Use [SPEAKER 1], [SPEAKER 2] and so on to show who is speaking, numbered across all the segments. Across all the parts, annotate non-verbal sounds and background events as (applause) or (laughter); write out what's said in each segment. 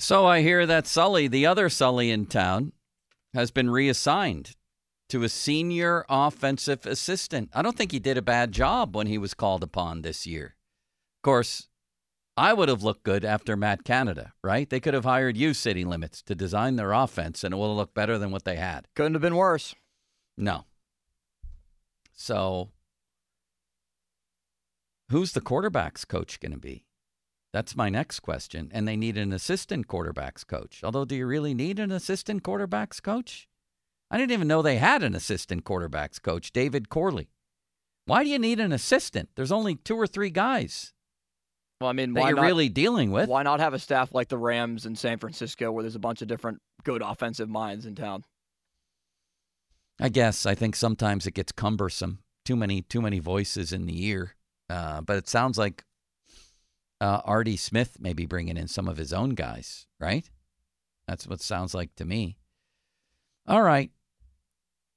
[SPEAKER 1] So I hear that Sully, the other Sully in town, has been reassigned to a senior offensive assistant. I don't think he did a bad job when he was called upon this year. Of course, I would have looked good after Matt Canada, right? They could have hired you, City Limits, to design their offense, and it would have looked better than what they had.
[SPEAKER 2] Couldn't have been worse.
[SPEAKER 1] No. So, who's the quarterback's coach going to be? That's my next question. And they need an assistant quarterbacks coach. Although, do you really need an assistant quarterbacks coach? I didn't even know they had an assistant quarterbacks coach, David Corley. Why do you need an assistant? There's only two or three guys
[SPEAKER 2] Well, I mean, why
[SPEAKER 1] you're
[SPEAKER 2] not,
[SPEAKER 1] really dealing with.
[SPEAKER 2] why not have a staff like the Rams in San Francisco where there's a bunch of different good offensive minds in town?
[SPEAKER 1] I guess I think sometimes it gets cumbersome. Too many, too many voices in the ear. Uh, but it sounds like uh, Artie Smith may be bringing in some of his own guys, right? That's what it sounds like to me. All right,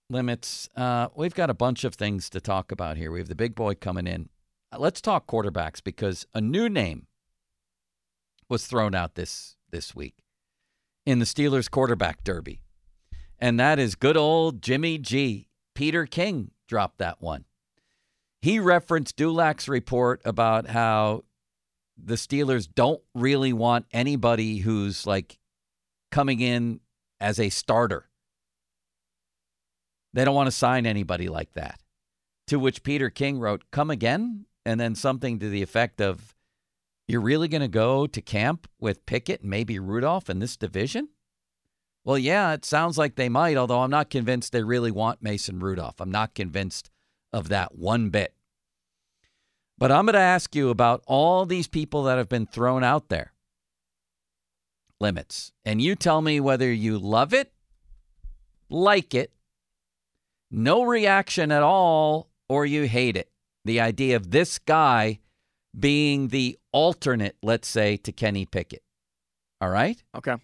[SPEAKER 1] limits. Uh, we've got a bunch of things to talk about here. We have the big boy coming in. Uh, Let's talk quarterbacks because a new name was thrown out this this week in the Steelers quarterback derby, and that is good old Jimmy G. Peter King dropped that one. He referenced Dulac's report about how the Steelers don't really want anybody who's like coming in as a starter. They don't want to sign anybody like that. To which Peter King wrote, Come again? And then something to the effect of, You're really going to go to camp with Pickett and maybe Rudolph in this division? Well, yeah, it sounds like they might, although I'm not convinced they really want Mason Rudolph. I'm not convinced of that one bit. But I'm going to ask you about all these people that have been thrown out there. Limits. And you tell me whether you love it, like it, no reaction at all, or you hate it. The idea of this guy being the alternate, let's say, to Kenny Pickett. All right?
[SPEAKER 2] Okay.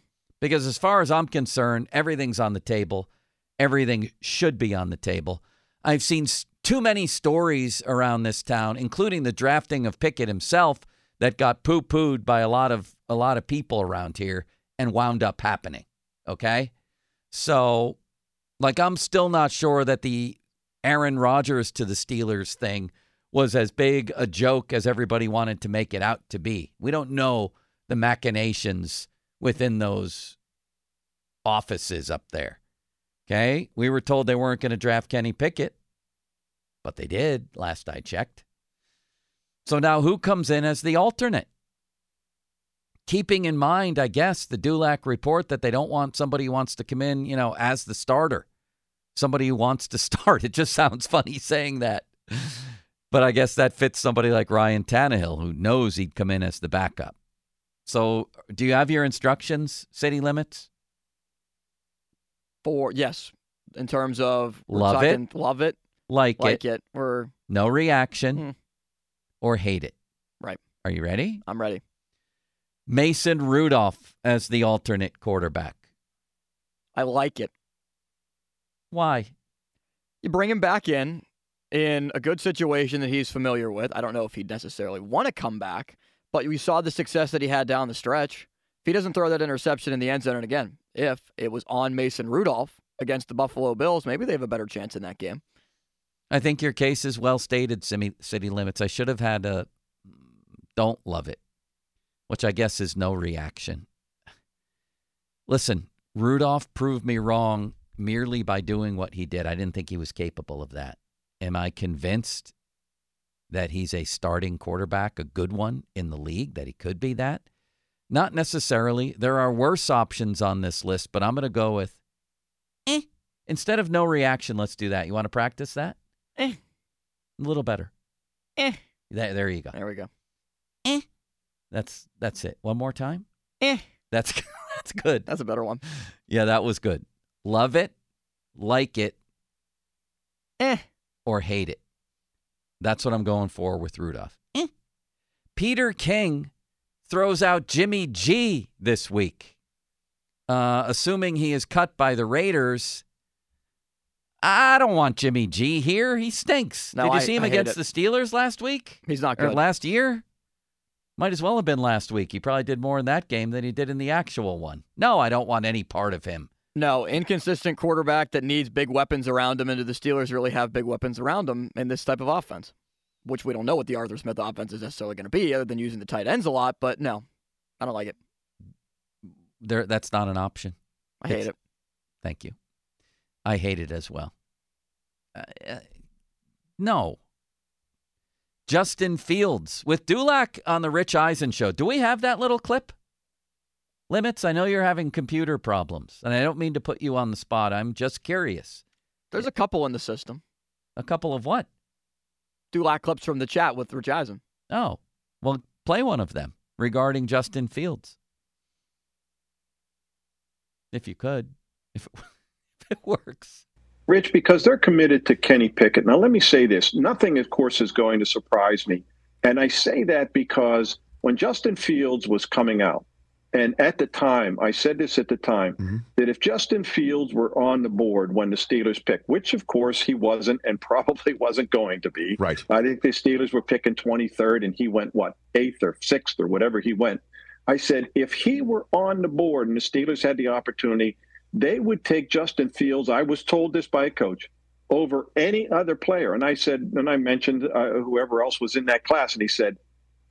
[SPEAKER 1] Because as far as I'm concerned, everything's on the table. Everything should be on the table. I've seen too many stories around this town, including the drafting of Pickett himself, that got poo-pooed by a lot of a lot of people around here and wound up happening. Okay, so like I'm still not sure that the Aaron Rodgers to the Steelers thing was as big a joke as everybody wanted to make it out to be. We don't know the machinations within those offices up there. Okay. We were told they weren't going to draft Kenny Pickett, but they did last I checked. So now who comes in as the alternate? Keeping in mind, I guess, the Dulac report that they don't want somebody who wants to come in, you know, as the starter. Somebody who wants to (laughs) start. It just sounds funny saying that. But I guess that fits somebody like Ryan Tannehill, who knows he'd come in as the backup. So, do you have your instructions, city limits?
[SPEAKER 2] For yes, in terms of
[SPEAKER 1] Love it.
[SPEAKER 2] love it,
[SPEAKER 1] Like,
[SPEAKER 2] like
[SPEAKER 1] it,
[SPEAKER 2] it. We're
[SPEAKER 1] no reaction,
[SPEAKER 2] Hmm.
[SPEAKER 1] or hate it.
[SPEAKER 2] right.
[SPEAKER 1] Are you ready?
[SPEAKER 2] I'm ready.
[SPEAKER 1] Mason Rudolph as the alternate quarterback.
[SPEAKER 2] I like it.
[SPEAKER 1] Why?
[SPEAKER 2] You bring him back in in a good situation that he's familiar with. I don't know if he'd necessarily want to come back, but we saw the success that he had down the stretch. If he doesn't throw that interception in the end zone, and again, if it was on Mason Rudolph against the Buffalo Bills, maybe they have a better chance in that game.
[SPEAKER 1] I think your case is well stated, City Limits. I should have had a don't love it. which I guess is no reaction. Listen, Rudolph proved me wrong merely by doing what he did. I didn't think he was capable of that. Am I convinced that he's a starting quarterback, a good one in the league, that he could be that? Not necessarily. There are worse options on this list, but I'm going to go with eh. Instead of no reaction, let's do that. You want to practice that?
[SPEAKER 2] Eh.
[SPEAKER 1] A little better.
[SPEAKER 2] Eh.
[SPEAKER 1] There, there you go.
[SPEAKER 2] There we go.
[SPEAKER 1] Eh. That's that's it. One more time.
[SPEAKER 2] Eh.
[SPEAKER 1] That's (laughs) that's good.
[SPEAKER 2] That's a better one.
[SPEAKER 1] Yeah, that was good. Love it, like it,
[SPEAKER 2] Eh.
[SPEAKER 1] or hate it. That's what I'm going for with Rudolph. Eh. Peter King throws out Jimmy G this week, uh, assuming he is cut by the Raiders. I don't want Jimmy G here. He stinks.
[SPEAKER 2] No,
[SPEAKER 1] Did you
[SPEAKER 2] I-
[SPEAKER 1] see him
[SPEAKER 2] I
[SPEAKER 1] against the Steelers last week
[SPEAKER 2] He's not
[SPEAKER 1] or
[SPEAKER 2] good.
[SPEAKER 1] last year? Might as well have been last week. He probably did more in that game than he did in the actual one. No, I don't want any part of him.
[SPEAKER 2] No, inconsistent quarterback that needs big weapons around him, and do the Steelers really have big weapons around him in this type of offense? Which we don't know what the Arthur Smith offense is necessarily going to be, other than using the tight ends a lot. But no, I don't like it.
[SPEAKER 1] There, that's not an option.
[SPEAKER 2] I hate
[SPEAKER 1] It's-
[SPEAKER 2] it.
[SPEAKER 1] Thank you. I hate it as well. Uh, uh, no. Justin Fields with Dulac on the Rich Eisen show. Do we have that little clip? Limits, I know you're having computer problems, and I don't mean to put you on the spot. I'm just curious.
[SPEAKER 2] There's a couple in the system.
[SPEAKER 1] A couple of what?
[SPEAKER 2] Dulac clips from the chat with Rich Eisen.
[SPEAKER 1] Oh, well, play one of them regarding Justin Fields. If you could, if (laughs) (laughs) it, works.
[SPEAKER 3] Rich, because they're committed to Kenny Pickett. Now, let me say this nothing, of course, is going to surprise me. And I say that because when Justin Fields was coming out, and at the time, I said this at the time, mm-hmm. that if Justin Fields were on the board when the Steelers picked, which of course he wasn't and (laughs) probably wasn't going to be.
[SPEAKER 4] Right.
[SPEAKER 3] I think the Steelers were picking 23rd and he went, what, eighth or sixth or whatever he went. I said, if he were on the board and the Steelers had the opportunity, they would take Justin Fields. I was told this by a coach over any other player. And I said, and I mentioned uh, whoever else was in that class. And he said,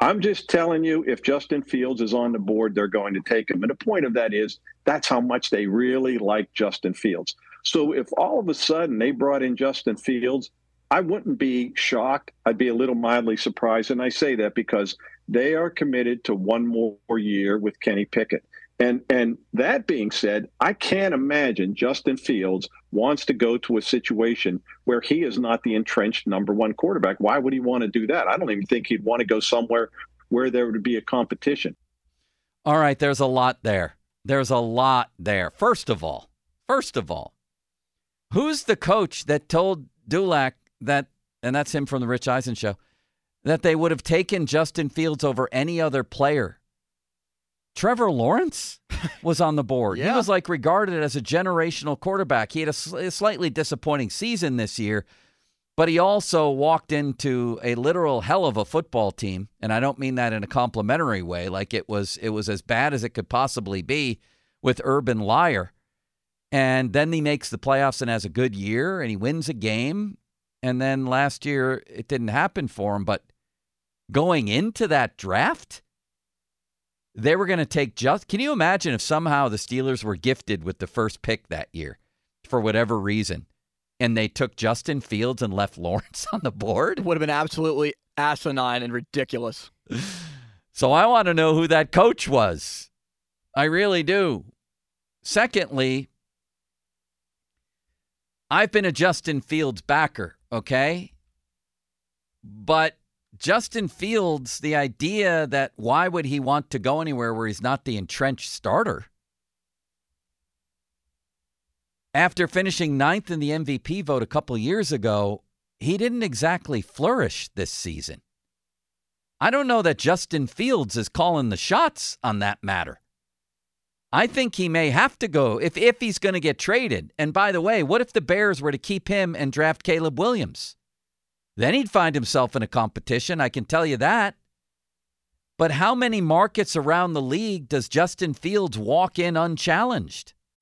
[SPEAKER 3] I'm just telling you, if Justin Fields is on the board, they're going to take him. And the point of that is that's how much they really like Justin Fields. So if all of a sudden they brought in Justin Fields, I wouldn't be shocked. I'd be a little mildly surprised. And I say that because they are committed to one more year with Kenny Pickett. And and that being said, I can't imagine Justin Fields wants to go to a situation where he is not the entrenched number one quarterback. Why would he want to do that? I don't even think he'd want to go somewhere where there would be a competition.
[SPEAKER 1] All right, there's a lot there. There's a lot there. First of all, first of all, who's the coach that told Dulac that, and that's him from the Rich Eisen show, that they would have taken Justin Fields over any other player? Trevor Lawrence was on the board. He was like regarded as a generational quarterback. He had a, sl- a slightly disappointing season this year, but he also walked into a literal hell of a football team, and I don't mean that in a complimentary way. Like it was, it was as bad as it could possibly be with Urban Meyer. And then he makes the playoffs and has a good year, and he wins a game. And then last year it didn't happen for him, but going into that draft, they were going to take just. Can you imagine if somehow the Steelers were gifted with the first pick that year for whatever reason, and they took Justin Fields and left (laughs) Lawrence on the board?
[SPEAKER 2] Would have been absolutely asinine and ridiculous. (sighs)
[SPEAKER 1] So I want to know who that coach was. I really do. Secondly, I've been a Justin Fields backer, okay? But Justin Fields, the idea that why would he want to go anywhere where he's not the entrenched starter? After finishing ninth in the MVP vote a couple years ago, he didn't exactly flourish this season. I don't know that Justin Fields is calling the shots on that matter. I think he may have to go if if he's going to get traded. And by the way, what if the Bears were to keep him and draft Caleb Williams? Then he'd find himself in a competition, I can tell you that. But how many markets around the league does Justin Fields walk in unchallenged?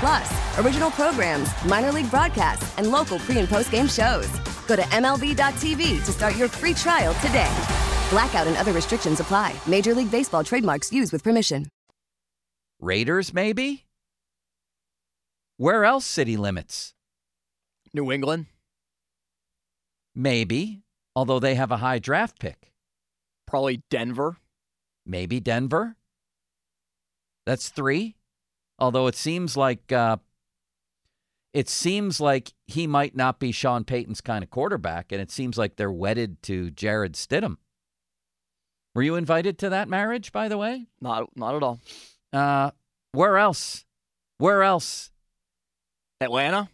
[SPEAKER 5] Plus, original programs, minor league broadcasts, and local pre and post game shows. Go to MLB.tv to start your free trial today. Blackout and other restrictions apply. Major League Baseball trademarks used with permission.
[SPEAKER 1] Raiders, maybe? Where else city limits?
[SPEAKER 2] New England.
[SPEAKER 1] Maybe, although they have a high draft pick.
[SPEAKER 2] Probably Denver.
[SPEAKER 1] Maybe Denver. That's three. Although it seems like uh, it seems like he might not be Sean Payton's kind of quarterback, and it seems like they're wedded to Jarrett Stidham. Were you invited to that marriage, by the way?
[SPEAKER 2] Not not at all.
[SPEAKER 1] Uh, where else? Where else?
[SPEAKER 2] Atlanta.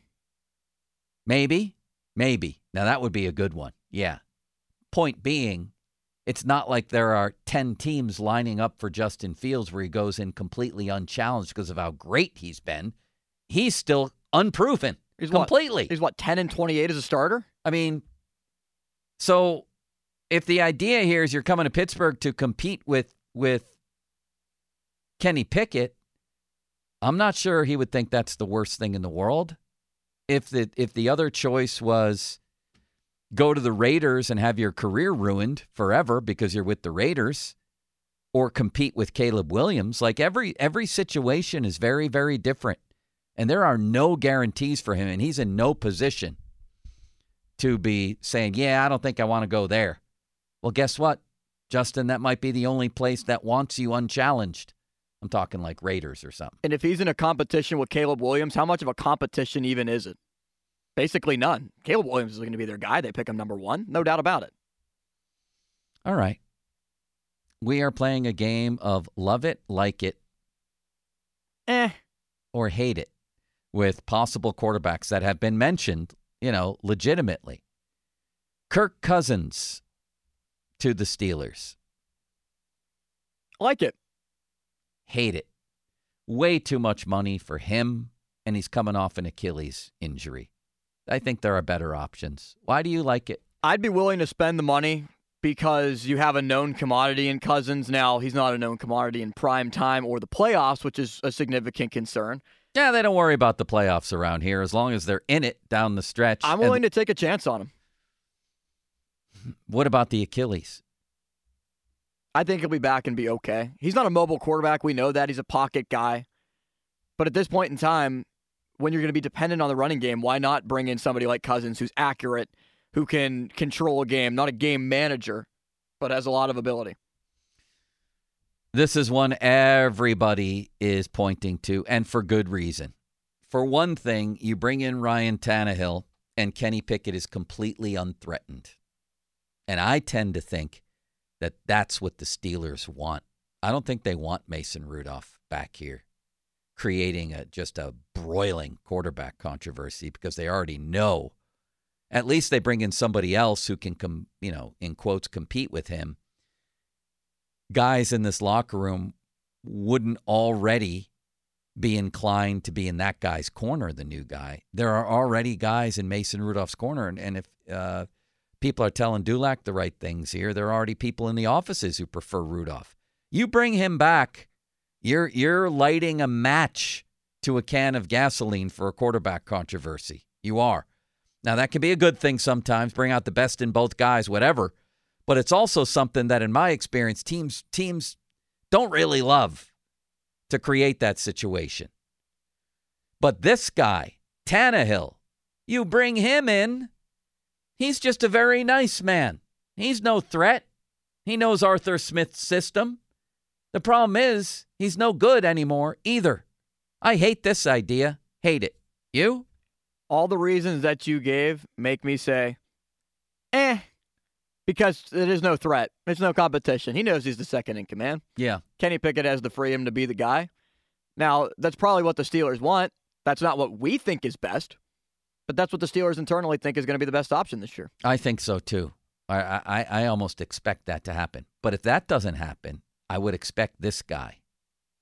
[SPEAKER 1] Maybe, maybe. Now that would be a good one. Yeah. Point being, it's not like there are 10 teams lining up for Justin Fields where he goes in completely unchallenged because of how great he's been. He's still unproven
[SPEAKER 2] He's
[SPEAKER 1] completely.
[SPEAKER 2] What, he's what 10 and 28 as a starter.
[SPEAKER 1] I mean, so if the idea here is you're coming to Pittsburgh to compete with with Kenny Pickett, I'm not sure he would think that's the worst thing in the world. If the if the other choice was go to the Raiders and have your career ruined forever because you're with the Raiders or compete with Caleb Williams, like every every situation is very very different. And there are no guarantees for him and he's in no position to be saying, "Yeah, I don't think I want to go there." Well, guess what? Justin, that might be the only place that wants you unchallenged. I'm talking like Raiders or something.
[SPEAKER 2] And if he's in a competition with Caleb Williams, how much of a competition even is it? Basically none. Caleb Williams is going to be their guy. They pick him number one, no doubt about it.
[SPEAKER 1] All right. We are playing a game of love it, like it,
[SPEAKER 2] Eh.
[SPEAKER 1] or hate it with possible quarterbacks that have been mentioned, you know, legitimately. Kirk Cousins to the Steelers.
[SPEAKER 2] Like it.
[SPEAKER 1] Hate it. Way too much money for him, and he's coming off an Achilles injury. I think there are better options. Why do you like it?
[SPEAKER 2] I'd be willing to spend the money because you have a known commodity in Cousins. Now, he's not a known commodity in prime time or the playoffs, which is a significant concern.
[SPEAKER 1] Yeah, they don't worry about the playoffs around here as long as they're in it down the stretch.
[SPEAKER 2] I'm willing and to take a chance on him.
[SPEAKER 1] What about the Achilles?
[SPEAKER 2] I think he'll be back and be okay. He's not a mobile quarterback. We know that. He's a pocket guy. But at this point in time, when you're going to be dependent on the running game, why not bring in somebody like Cousins who's accurate, who can control a game, not a game manager, but has a lot of ability?
[SPEAKER 1] This is one everybody is pointing to, and for good reason. For one thing, you bring in Ryan Tannehill, and Kenny Pickett is completely unthreatened. And I tend to think that that's what the Steelers want. I don't think they want Mason Rudolph back here creating a just a broiling quarterback controversy because they already know. At least they bring in somebody else who can come, you know, in quotes compete with him. Guys in this locker room wouldn't already be inclined to be in that guy's corner, the new guy. There are already guys in Mason Rudolph's corner, and, and if uh, people are telling Dulac the right things here, there are already people in the offices who prefer Rudolph. You bring him back, you're you're lighting a match to a can of gasoline for a quarterback controversy. You are. Now that can be a good thing sometimes, bring out the best in both guys, whatever. But it's also something that in my experience teams teams don't really love to create that situation. But this guy, Tannehill, you bring him in, He's just a very nice man. He's no threat. He knows Arthur Smith's system. The problem is, he's no good anymore either. I hate this idea. Hate it. You?
[SPEAKER 2] All the reasons that you gave make me say, eh, because it is no threat. There's no competition. He knows he's the second in command.
[SPEAKER 1] Yeah.
[SPEAKER 2] Kenny Pickett has the freedom to be the guy. Now, that's probably what the Steelers want. That's not what we think is best, but that's what the Steelers internally think is going to be the best option this year.
[SPEAKER 1] I think so too. I, I, I almost expect that to happen. But if that doesn't happen, I would expect this guy.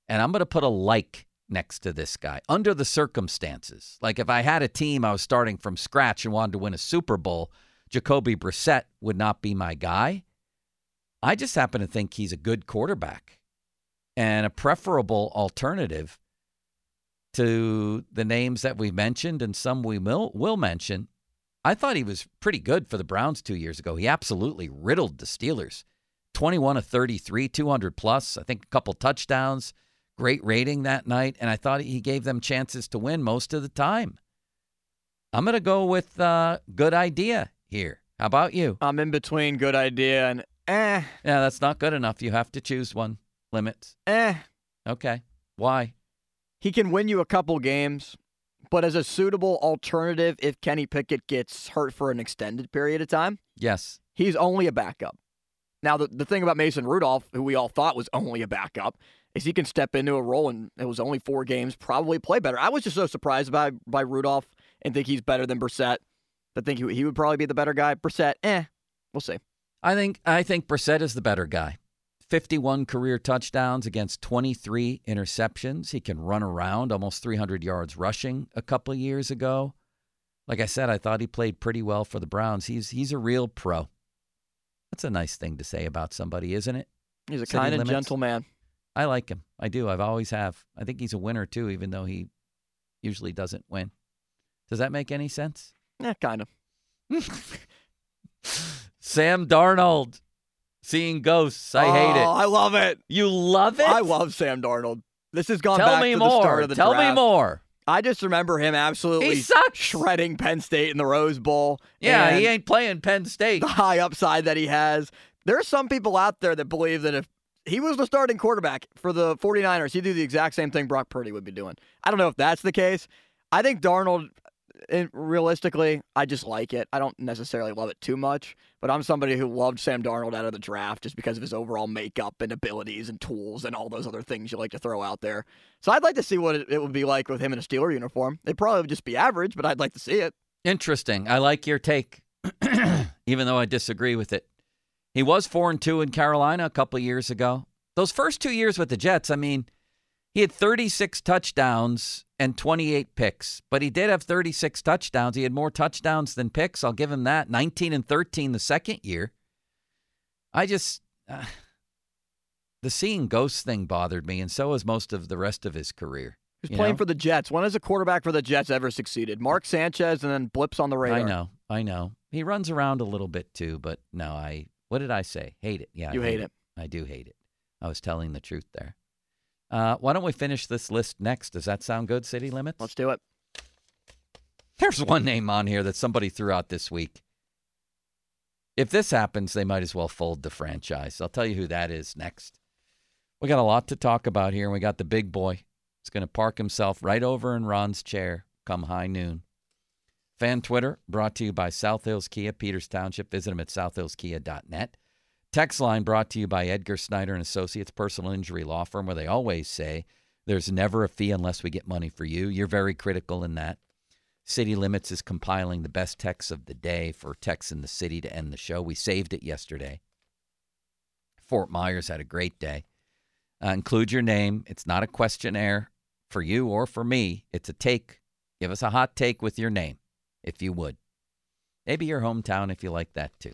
[SPEAKER 1] And I'm going to put a like next to this guy under the circumstances. Like if I had a team I was starting from scratch and wanted to win a Super Bowl, Jacoby Brissett would not be my guy. I just happen to think he's a good quarterback and a preferable alternative to the names that we mentioned and some we will, will mention. I thought he was pretty good for the Browns two years ago. He absolutely riddled the Steelers. 21 of 33, 200 plus, I think a couple touchdowns, great rating that night, and I thought he gave them chances to win most of the time. I'm going to go with uh, good idea here. How about you?
[SPEAKER 2] I'm in between good idea and eh.
[SPEAKER 1] Yeah, that's not good enough. You have to choose one. Limits.
[SPEAKER 2] Eh.
[SPEAKER 1] Okay. Why?
[SPEAKER 2] He can win you a couple games, but as a suitable alternative if Kenny Pickett gets hurt for an extended period of time,
[SPEAKER 1] Yes.
[SPEAKER 2] he's only a backup. Now, the, the thing about Mason Rudolph, who we all thought was only a backup, is he can step into a role and it was only four games, probably play better. I was just so surprised by by Rudolph and think he's better than Brissett. I think he, he would probably be the better guy. Brissett, eh, we'll see.
[SPEAKER 1] I think I think Brissett is the better guy. 51 career touchdowns against 23 interceptions. He can run around almost 300 yards rushing a couple years ago. Like I said, I thought he played pretty well for the Browns. He's he's a real pro. That's a nice thing to say about somebody, isn't it?
[SPEAKER 2] He's a kind and gentle man.
[SPEAKER 1] I like him. I do. I've always have. I think he's a winner too, even though he usually doesn't win. Does that make any sense?
[SPEAKER 2] Yeah, kind of. (laughs)
[SPEAKER 1] Sam Darnold seeing ghosts. I hate
[SPEAKER 2] Oh,
[SPEAKER 1] it.
[SPEAKER 2] I love it.
[SPEAKER 1] You love it?
[SPEAKER 2] I love Sam Darnold. This has gone
[SPEAKER 1] Tell
[SPEAKER 2] back
[SPEAKER 1] me
[SPEAKER 2] to
[SPEAKER 1] more.
[SPEAKER 2] the start of the
[SPEAKER 1] Tell me more.
[SPEAKER 2] I just remember him absolutely
[SPEAKER 1] He sucks.
[SPEAKER 2] shredding Penn State in the Rose Bowl.
[SPEAKER 1] Yeah, he ain't playing Penn State.
[SPEAKER 2] the high upside that he has. There are some people out there that believe that if he was the starting quarterback for the 49ers, he'd do the exact same thing Brock Purdy would be doing. I don't know if that's the case. I think Darnold, eh, realistically, I just like it. I don't necessarily love it too much, but I'm somebody who loved Sam Darnold out of the draft just because of his overall makeup and abilities and tools and all those other things you like to throw out there. So I'd like to see what it, would be like with him in a Steeler uniform. It probably would just be average, but I'd like to see it.
[SPEAKER 1] Interesting. I like your take, (clears throat) even though I disagree with it. He was four and two in Carolina a couple years ago. Those first two years with the Jets, I mean, he had 36 touchdowns and 28 picks, but he did have 36 touchdowns. He had more touchdowns than picks. I'll give him that. 19 and 13 the second year. I just uh, the seeing ghosts thing bothered me, and so has most of the rest of his career.
[SPEAKER 2] He's
[SPEAKER 1] you
[SPEAKER 2] playing
[SPEAKER 1] know?
[SPEAKER 2] for the Jets. When has a quarterback for the Jets ever succeeded? Mark Sanchez and then blips on the radar.
[SPEAKER 1] I know, I know. He runs around a little bit too, but no, I. What did I say? Hate it. Yeah, I
[SPEAKER 2] You hate it.
[SPEAKER 1] I do hate it. I was telling the truth there. Uh, why don't we finish this list next? Does that sound good? City limits.
[SPEAKER 2] Let's do it.
[SPEAKER 1] There's one name on here that somebody threw out this week. If this happens, they might as well fold the franchise. I'll tell you who that is next. We got a lot to talk about here, and we got the big boy. He's going to park himself right over in Ron's chair come high noon. Fan Twitter brought to you by South Hills Kia, Peters Township. Visit them at southhillskia.net. Text line brought to you by Edgar Snyder and Associates Personal Injury Law Firm, where they always say there's never a fee unless we get money for you. You're very critical in that. City Limits is compiling the best texts of the day for texts in the city to end the show. We saved it yesterday. Fort Myers had a great day. Uh, include your name. It's not a questionnaire for you or for me. It's a take. Give us a hot take with your name, if you would. Maybe your hometown, if you like that too.